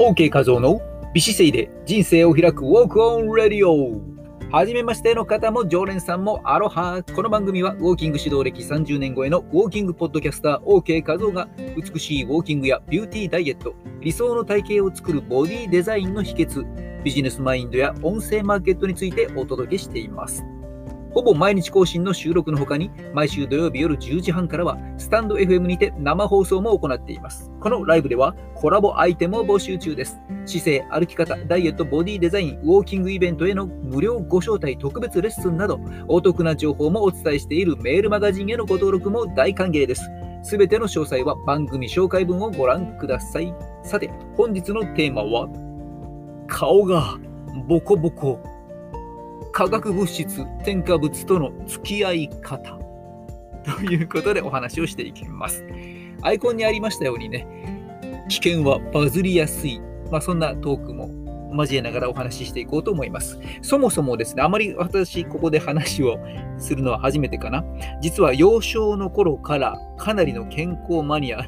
OK 画像の美姿勢で人生を開く Walk On Radio はじめましての方も常連さんもアロハこの番組はウォーキング指導歴30年超えのウォーキングポッドキャスター OK 画像が美しいウォーキングやビューティーダイエット理想の体型を作るボディデザインの秘訣ビジネスマインドや音声マーケットについてお届けしています。ほぼ毎日更新の収録の他に、毎週土曜日夜10時半からは、スタンド FM にて生放送も行っています。このライブでは、コラボアイテムを募集中です。姿勢、歩き方、ダイエット、ボディデザイン、ウォーキングイベントへの無料ご招待特別レッスンなど、お得な情報もお伝えしているメールマガジンへのご登録も大歓迎です。すべての詳細は番組紹介文をご覧ください。さて、本日のテーマは、顔がボコボコ化学物質、添加物との付き合い方ということでお話をしていきます。アイコンにありましたようにね、危険はバズりやすい、まあ、そんなトークも交えながらお話ししていこうと思います。そもそもですね、あまり私ここで話をするのは初めてかな。実は幼少の頃からかなりの健康マニア、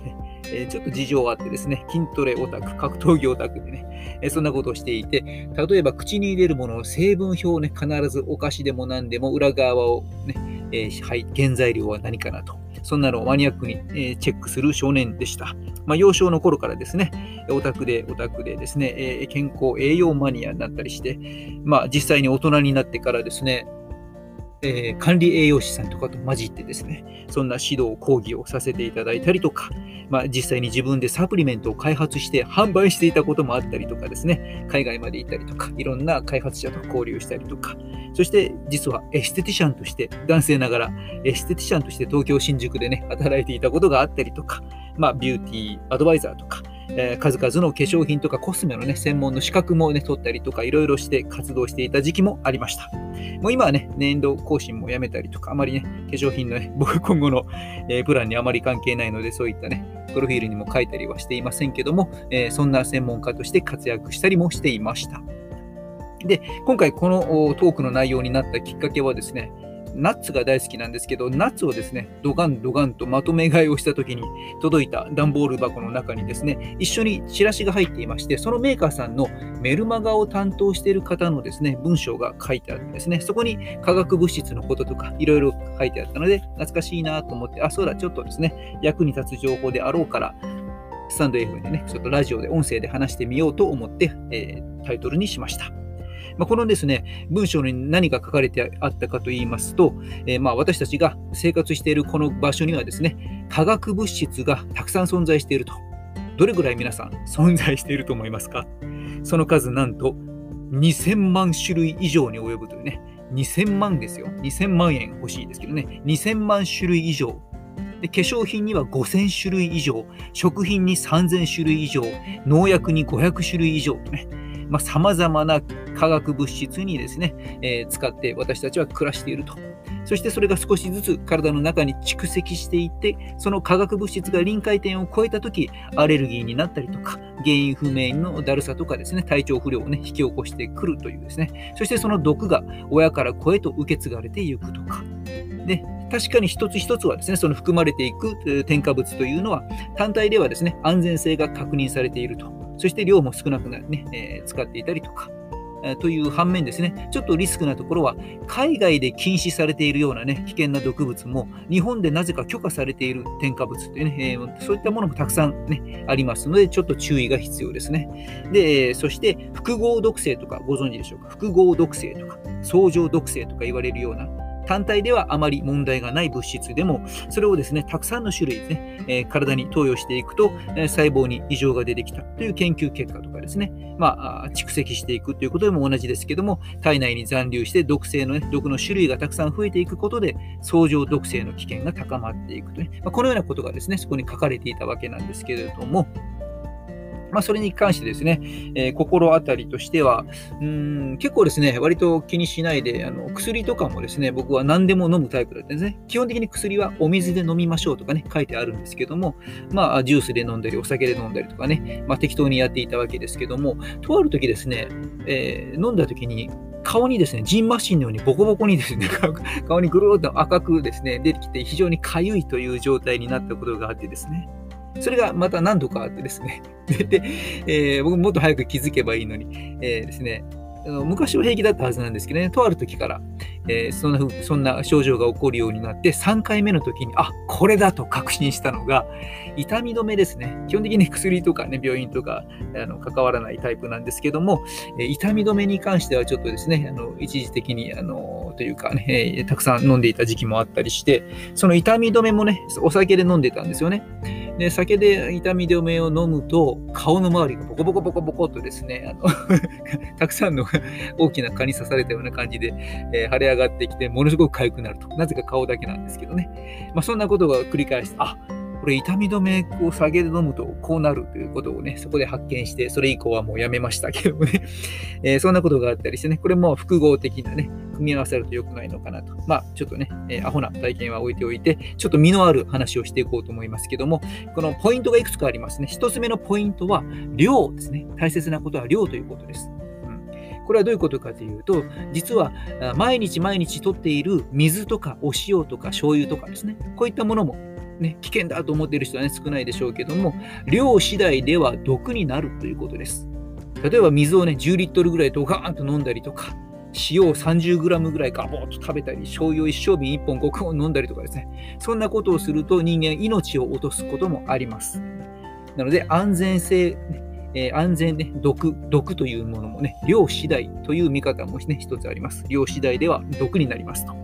えちょっと事情があってですね、筋トレオタク、格闘技オタクでね、えそんなことをしていて、例えば口に入れるものの成分表をね、必ずお菓子でも何でも裏側をね、えー、はい、原材料は何かなと。そんなのをマニアックに、え、チェックする少年でした。まあ、幼少の頃からですね、オタクでオタクでですね、え、健康栄養マニアになったりして、まあ、実際に大人になってからですね、えー、管理栄養士さんとかと混じってですね、そんな指導、講義をさせていただいたりとか、まあ、実際に自分でサプリメントを開発して販売していたこともあったりとかですね、海外まで行ったりとか、いろんな開発者と交流したりとか、そして実はエステティシャンとして、男性ながらエステティシャンとして東京、新宿でね、働いていたことがあったりとか、まあ、ビューティーアドバイザーとか、えー、数々の化粧品とかコスメのね、専門の資格もね、取ったりとか、いろいろして活動していた時期もありました。もう今はね、年度更新もやめたりとか、あまりね、化粧品のね、僕今後の、えー、プランにあまり関係ないので、そういったね、プロフィールにも書いたりはしていませんけども、えー、そんな専門家として活躍したりもしていました。で、今回このトークの内容になったきっかけはですね、ナッツが大好きなんですけど、ナッツをですね、ドガンドガンとまとめ買いをした時に届いた段ボール箱の中にですね、一緒にチラシが入っていまして、そのメーカーさんのメルマガを担当している方のですね、文章が書いてあるんですね。そこに化学物質のこととかいろいろ書いてあったので、懐かしいなと思って、あ、そうだ、ちょっとですね、役に立つ情報であろうから、スタンド F でね、ちょっとラジオで音声で話してみようと思って、えー、タイトルにしました。まあ、このですね、文章に何が書かれてあったかと言いますと、えー、まあ私たちが生活しているこの場所にはですね、化学物質がたくさん存在していると。どれぐらい皆さん存在していると思いますか？その数なんと2000万種類以上に及ぶというね、2000万ですよ。2000万円欲しいですけどね、2000万種類以上。で化粧品には5000種類以上、食品に3000種類以上、農薬に500種類以上とね、さまざ、まな化学物質にですね、えー、使って私たちは暮らしていると。そしてそれが少しずつ体の中に蓄積していって、その化学物質が臨界点を超えたとき、アレルギーになったりとか、原因不明のだるさとかですね、体調不良を、ね、引き起こしてくるというですね、そしてその毒が親から子へと受け継がれていくとか。で確かに一つ一つはですね、その含まれていく添加物というのは、単体ではですね、安全性が確認されていると。そして量も少なくなるね、え、使っていたりとか、という反面ですね、ちょっとリスクなところは、海外で禁止されているようなね、危険な毒物も、日本でなぜか許可されている添加物っていうね、えー、そういったものもたくさんね、ありますので、ちょっと注意が必要ですね。で、そして、複合毒性とかご存知でしょうか？複合毒性とか、相乗毒性とか言われるような、単体ではあまり問題がない物質でも、それをですね、たくさんの種類ですね、えー、体に投与していくと、えー、細胞に異常が出てきたという研究結果とかですね、まあ、蓄積していくということでも同じですけども、体内に残留して毒性の、ね、毒の種類がたくさん増えていくことで、相乗毒性の危険が高まっていくとね、まあ、このようなことがですね、そこに書かれていたわけなんですけれども、まあ、それに関してですね、えー、心当たりとしては、うん結構ですね、割と気にしないで、あの薬とかもですね、僕は何でも飲むタイプだったんですね。基本的に薬はお水で飲みましょうとかね、書いてあるんですけども、まあ、ジュースで飲んだり、お酒で飲んだりとかね、まあ、適当にやっていたわけですけども、とある時ですね、えー、飲んだ時に、顔にですね、ジンマシンのようにボコボコにですね、顔にぐるっと赤くですね、出てきて非常にかゆいという状態になったことがあってですね、それがまた何度かあってですね。で、えー、僕もっと早く気づけばいいのに、えー、ですね、昔は平気だったはずなんですけどね、とある時から、えー、そんなそんな症状が起こるようになって、3回目の時に、あ、これだと確信したのが、痛み止めですね。基本的に薬とかね、病院とかあの関わらないタイプなんですけども、え、痛み止めに関してはちょっとですね、あの一時的に、あのというかね、たくさん飲んでいた時期もあったりして、その痛み止めもね、お酒で飲んでたんですよね。で、酒で痛み止めを飲むと、顔の周りがボコボコボコボコとですね、あの たくさんの大きな蚊に刺されたような感じで、えー、腫れ上がってきて、ものすごく痒くなると。なぜか顔だけなんですけどね。まあ、そんなことが繰り返して、あこれ痛み止めを下げで飲むとこうなるということをね、そこで発見して、それ以降はもうやめましたけどね、えー、そんなことがあったりしてね、これも複合的なね、組み合わせると良くないのかなと。まあ、ちょっとね、えー、アホな体験は置いておいて、ちょっと身のある話をしていこうと思いますけども、このポイントがいくつかありますね。一つ目のポイントは、量ですね。大切なことは量ということです。これはどういうことかというと、実は毎日毎日取っている水とかお塩とか醤油とかですね、こういったものもね、危険だと思っている人は、ね、少ないでしょうけども、量次第では毒になるということです。例えば水をね、10リットルぐらいドカーンと飲んだりとか、塩を 30g ぐらいガボッと食べたり、醤油を一升瓶1本5本飲んだりとかですね、そんなことをすると人間は命を落とすこともあります。なので安全性、えー、安全ね、毒、毒というものもね、量次第という見方もね、一つあります。量次第では毒になりますと。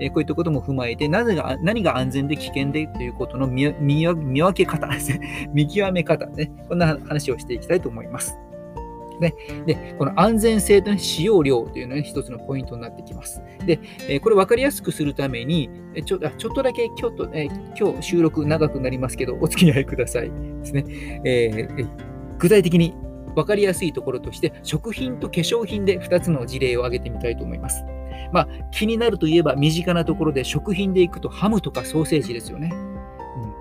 えこういったことも踏まえて、なぜが何が安全で危険でということの見分け方ですね、見極め方ね、こんな話をしていきたいと思います。ね、でこの安全性と、ね、使用量というのが、ね、一つのポイントになってきます。で、えこれ分かりやすくするために、ちょあちょっとだけ今日と、え今日収録長くなりますけど、お付き合いくださいですね。えー、具体的に分かりやすいところとして、食品と化粧品で2つの事例を挙げてみたいと思います。まあ、気になるといえば身近なところで食品でいくとハムとかソーセージですよね。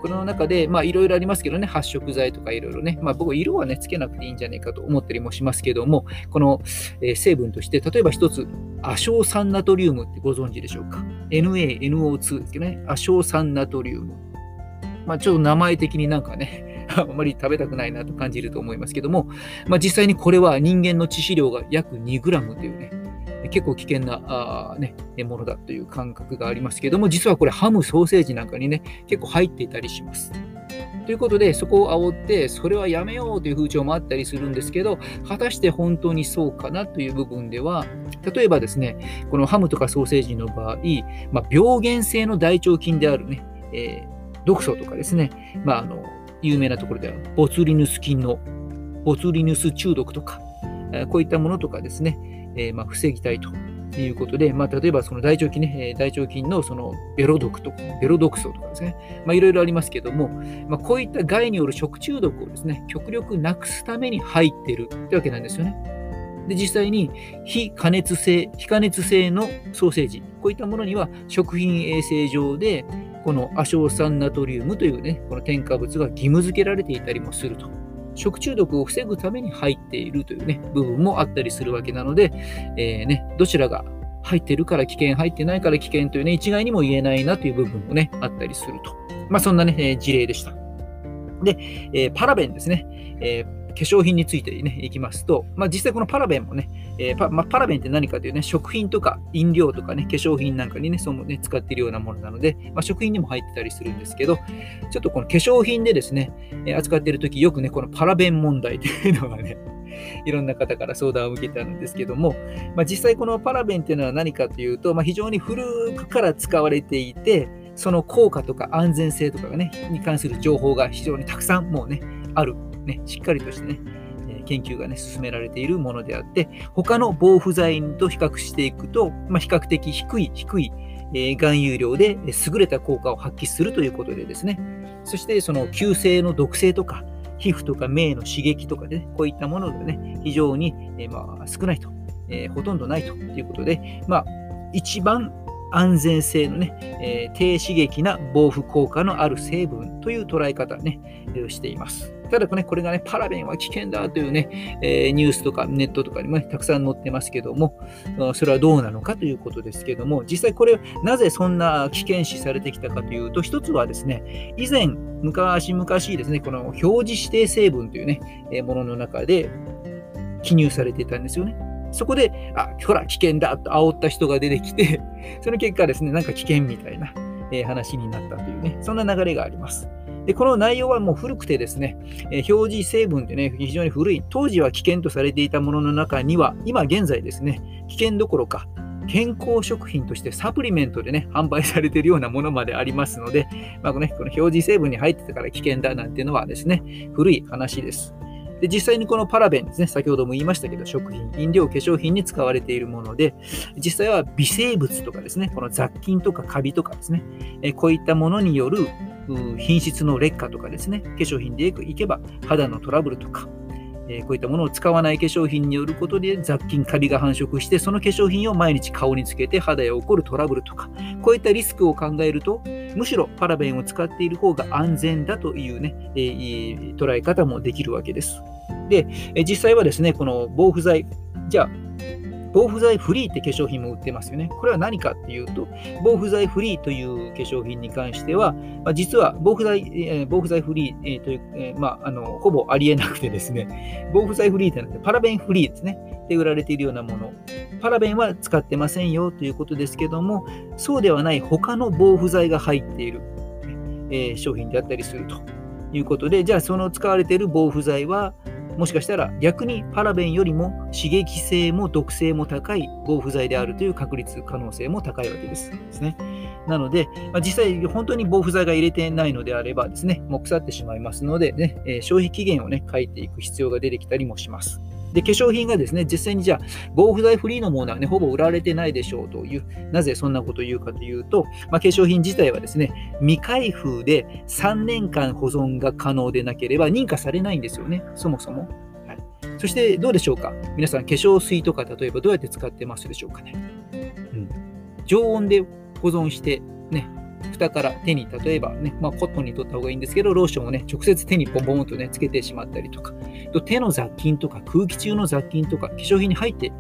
この中で、まあ、いろいろありますけどね、発色剤とかいろいろね、まあ、僕、色はね、つけなくていいんじゃないかと思ったりもしますけども、この、え、成分として、例えば一つ、亜硝酸ナトリウムってご存知でしょうか？NaNO2 ですけどね、亜硝酸ナトリウム。まあ、ちょっと名前的になんかね、あまり食べたくないなと感じると思いますけども、まあ、実際にこれは人間の致死量が約 2g というね、結構危険なあ、ね、ものだという感覚がありますけども、実はこれハム、ソーセージなんかにね、結構入っていたりします。ということで、そこを煽って、それはやめようという風潮もあったりするんですけど、果たして本当にそうかなという部分では、例えばですね、このハムとかソーセージの場合、まあ、病原性の大腸菌であるね、えー、毒素とかですね、まあ、あの有名なところではボツリヌス菌のボツリヌス中毒とか、こういったものとかですね、えー、まあ、防ぎたいということで、まあ、例えばその大腸菌ね、大腸菌のそのベロ毒とか、ベロ毒素とかですね、まあ、いろいろありますけども、まあ、こういった害による食中毒をですね、極力なくすために入っているってわけなんですよね。で、実際に非加熱性、非加熱性のソーセージ、こういったものには食品衛生上で、この亜硝酸ナトリウムというね、この添加物が義務付けられていたりもすると。食中毒を防ぐために入っているというね、部分もあったりするわけなので、えー、ね、どちらが入ってるから危険、入ってないから危険というね、一概にも言えないなという部分もね、あったりすると。まあ、そんなね、えー、事例でした。で、えー、パラベンですね。えー粧品についてね、いきますと、まあ、実際このパラベンもね、えー、パまあ、パラベンって何かというね、食品とか飲料とかね、化粧品なんかにね、そのね、使っているようなものなので、まあ、食品にも入ってたりするんですけど、ちょっとこの化粧品でですね、えー、扱っているとき、よくね、このパラベン問題というのがね、いろんな方から相談を受けたんですけども、まあ、実際このパラベンっていうのは何かというと、まあ、非常に古くから使われていて、その効果とか安全性とかがね、に関する情報が非常にたくさんもうね、ある、ね、しっかりとしてね、研究がね、進められているものであって、他の防腐剤と比較していくと、まあ、比較的低い、低い、え、含有量で優れた効果を発揮するということでですね、そしてその急性の毒性とか、皮膚とか目の刺激とかで、ね、こういったものでね、非常に、え、まあ、少ないと、えー、ほとんどないということで、まあ、一番安全性のね、えー、低刺激な防腐効果のある成分という捉え方ね、をしています。ただね、これがね、パラベンは危険だというね、え、ニュースとかネットとかにも、ね、たくさん載ってますけども、それはどうなのかということですけども、実際これ、なぜそんな危険視されてきたかというと、一つはですね、以前、昔々ですね、この表示指定成分というね、え、ものの中で記入されていたんですよね。そこで、あ、ほら、危険だと煽った人が出てきて、その結果ですね、なんか危険みたいな、え、話になったというね、そんな流れがあります。で、この内容はもう古くてですね、え、表示成分ってね、非常に古い、当時は危険とされていたものの中には、今現在ですね、危険どころか、健康食品としてサプリメントでね、販売されているようなものまでありますので、まあね、この表示成分に入ってたから危険だなんていうのはですね、古い話です。で実際にこのパラベンですね、先ほども言いましたけど、食品、飲料、化粧品に使われているもので、実際は微生物とかですね、この雑菌とかカビとかですね、えこういったものによる品質の劣化とかですね、化粧品でいけば肌のトラブルとか、えこういったものを使わない化粧品によることで雑菌、カビが繁殖して、その化粧品を毎日顔につけて肌へ起こるトラブルとか、こういったリスクを考えると、むしろパラベンを使っている方が安全だというね、えー、捉え方もできるわけです。で、実際はですね、この防腐剤、じゃあ、防腐剤フリーって化粧品も売ってますよね。これは何かっていうと、防腐剤フリーという化粧品に関しては、まあ、実は防腐剤、えー、防腐剤フリー、えー、という、えー、まあ、あの、ほぼありえなくてですね、防腐剤フリーってなってパラベンフリーですね。で売られているようなもの。パラベンは使ってませんよということですけども、そうではない他の防腐剤が入っている、えー、商品であったりするということで、じゃあその使われている防腐剤は、もしかしたら逆にパラベンよりも刺激性も毒性も高い防腐剤であるという確率、可能性も高いわけですですね。なので、まあ、実際本当に防腐剤が入れてないのであればですね、もう腐ってしまいますのでね、え、消費期限をね、書いていく必要が出てきたりもします。で、化粧品がですね、実際にじゃあ、防腐剤フリーのものはね、ほぼ売られてないでしょうという、なぜそんなことを言うかというと、まあ、化粧品自体はですね、未開封で3年間保存が可能でなければ認可されないんですよね、そもそも。はい、そしてどうでしょうか？皆さん、化粧水とか例えばどうやって使ってますでしょうかね？うん、常温で保存して、ね、蓋から手に例えばね、まあ、コットンに取った方がいいんですけど、ローションをね、直接手にポンポンとね、つけてしまったりとか、と手の雑菌とか空気中の雑菌とか化粧品に入って、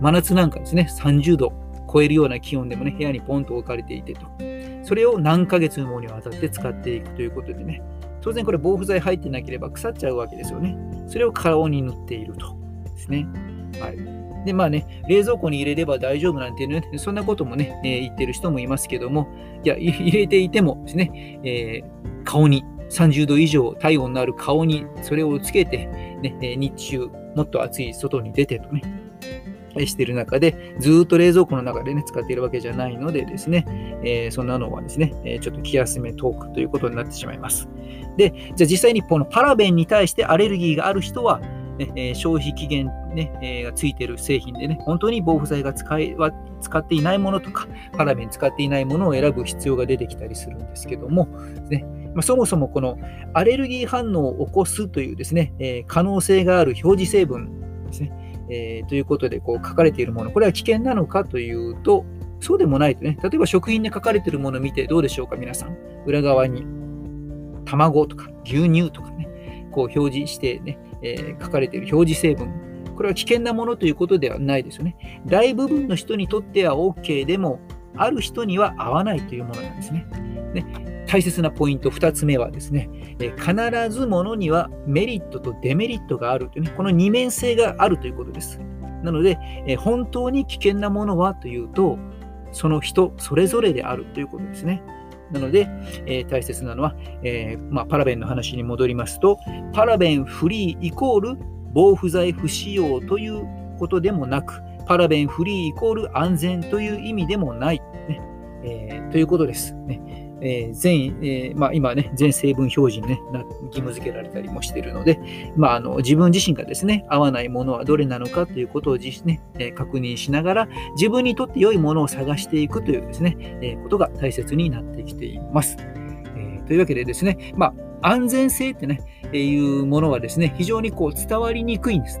真夏なんかですね、30度超えるような気温でもね、部屋にポンと置かれていてと。それを何ヶ月もにわたって使っていくということでね、当然これ防腐剤入ってなければ腐っちゃうわけですよね。それを顔に塗っているとですね。はい。で、まあね、冷蔵庫に入れれば大丈夫なんていうね、そんなこともね、え、言ってる人もいますけども、いや、入れていてもですね、えー、顔に30度以上体温のある顔にそれをつけて、ね、日中もっと暑い外に出てとね、してる中で、ずっと冷蔵庫の中でね、使っているわけじゃないのでですね、えー、そんなのはですね、えー、ちょっと気休めトークということになってしまいます。で、じゃあ実際にこのパラベンに対してアレルギーがある人は、ねえ、消費期限、ねえ、がついている製品でね、本当に防腐剤が使いは使っていないものとか、パラベン使っていないものを選ぶ必要が出てきたりするんですけども、ねまあ、そもそもこのアレルギー反応を起こすというですね、え、可能性がある表示成分ですね、えー、ということでこう書かれているもの、これは危険なのかというと、そうでもないとね、例えば食品で書かれているものを見てどうでしょうか、皆さん。裏側に卵とか牛乳とかね、こう表示してね、えー、書かれている表示成分、これは危険なものということではないですよね。大部分の人にとっては OK でも、ある人には合わないというものなんですね。ね大切なポイント2つ目はですね、え、必ずものにはメリットとデメリットがあるというね、この二面性があるということです。なので、え、本当に危険なものはというと、その人それぞれであるということですね。なので、えー、大切なのは、えー、まあ、パラベンの話に戻りますと、パラベンフリーイコール防腐剤不使用ということでもなく、パラベンフリーイコール安全という意味でもない、ね。えー、ということです。ね。えー、全、えー、まあ、今ね、全成分表示に、ね、義務付けられたりもしているので、まあ、あの自分自身がですね、合わないものはどれなのかということを実、ねえ、確認しながら、自分にとって良いものを探していくというですね、えことが大切になってきています。えというわけでですね、まあ、安全性ってね、えいうものはですね、非常にこう伝わりにくいんです。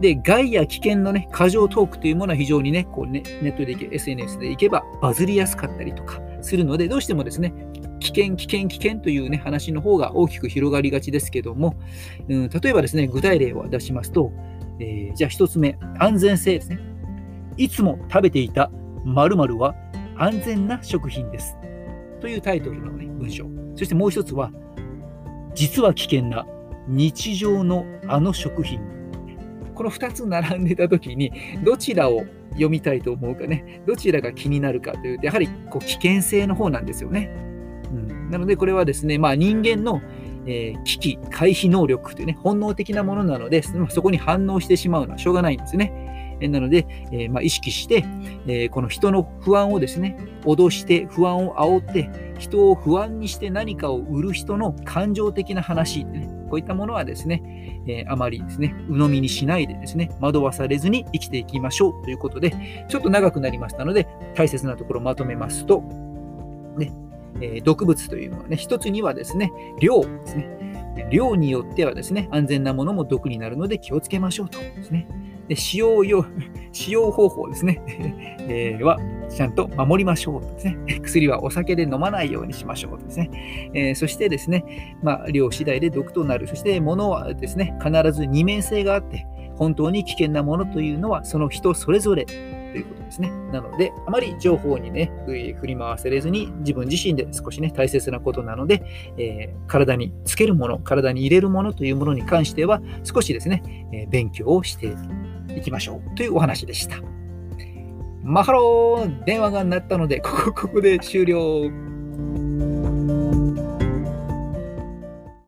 で、害や危険のね、過剰トークというものは非常にね、こうねネットでいけ、SNS でいけばバズりやすかったりとか、するので、どうしてもですね、危険、危険、危険というね、話の方が大きく広がりがちですけども、うん、例えばですね、具体例を出しますと、えー、じゃあ1つ目、安全性ですね。いつも食べていた〇〇は安全な食品です。というタイトルの、ね、文章。そしてもう一つは、実は危険な日常のあの食品。この2つ並んでた時に、どちらを読みたいと思うかね、どちらが気になるかというと、やはりこう危険性の方なんですよね。うん、なので、これはですね、まあ、人間の、えー、危機回避能力というね、本能的なものなので、そこに反応してしまうのはしょうがないんですね。なので、えー、まあ、意識して、え、この人の不安をですね、脅して不安を煽って、人を不安にして何かを売る人の感情的な話、ね、こういったものはですね、え、あまりですね、鵜呑みにしないでですね、惑わされずに生きていきましょうということで、ちょっと長くなりましたので、大切なところをまとめますと、ね、え、毒物というのはね、一つにはですね、量ですね。量によってはですね、安全なものも毒になるので気をつけましょうとですね。で使用用、使用方法ですね、えー、はちゃんと守りましょうですね。薬はお酒で飲まないようにしましょうですね。えー、そしてですね、まあ、量次第で毒となる。そして物はですね、必ず二面性があって、本当に危険なものというのはその人それぞれということですね。なので、あまり情報にね、振り回されずに自分自身で少しね、大切なことなので、えー、体につけるもの、体に入れるものというものに関しては、少しですね、えー、勉強をしていきましょうというお話でした。マハロー電話が鳴ったので、ここ、ここで終了。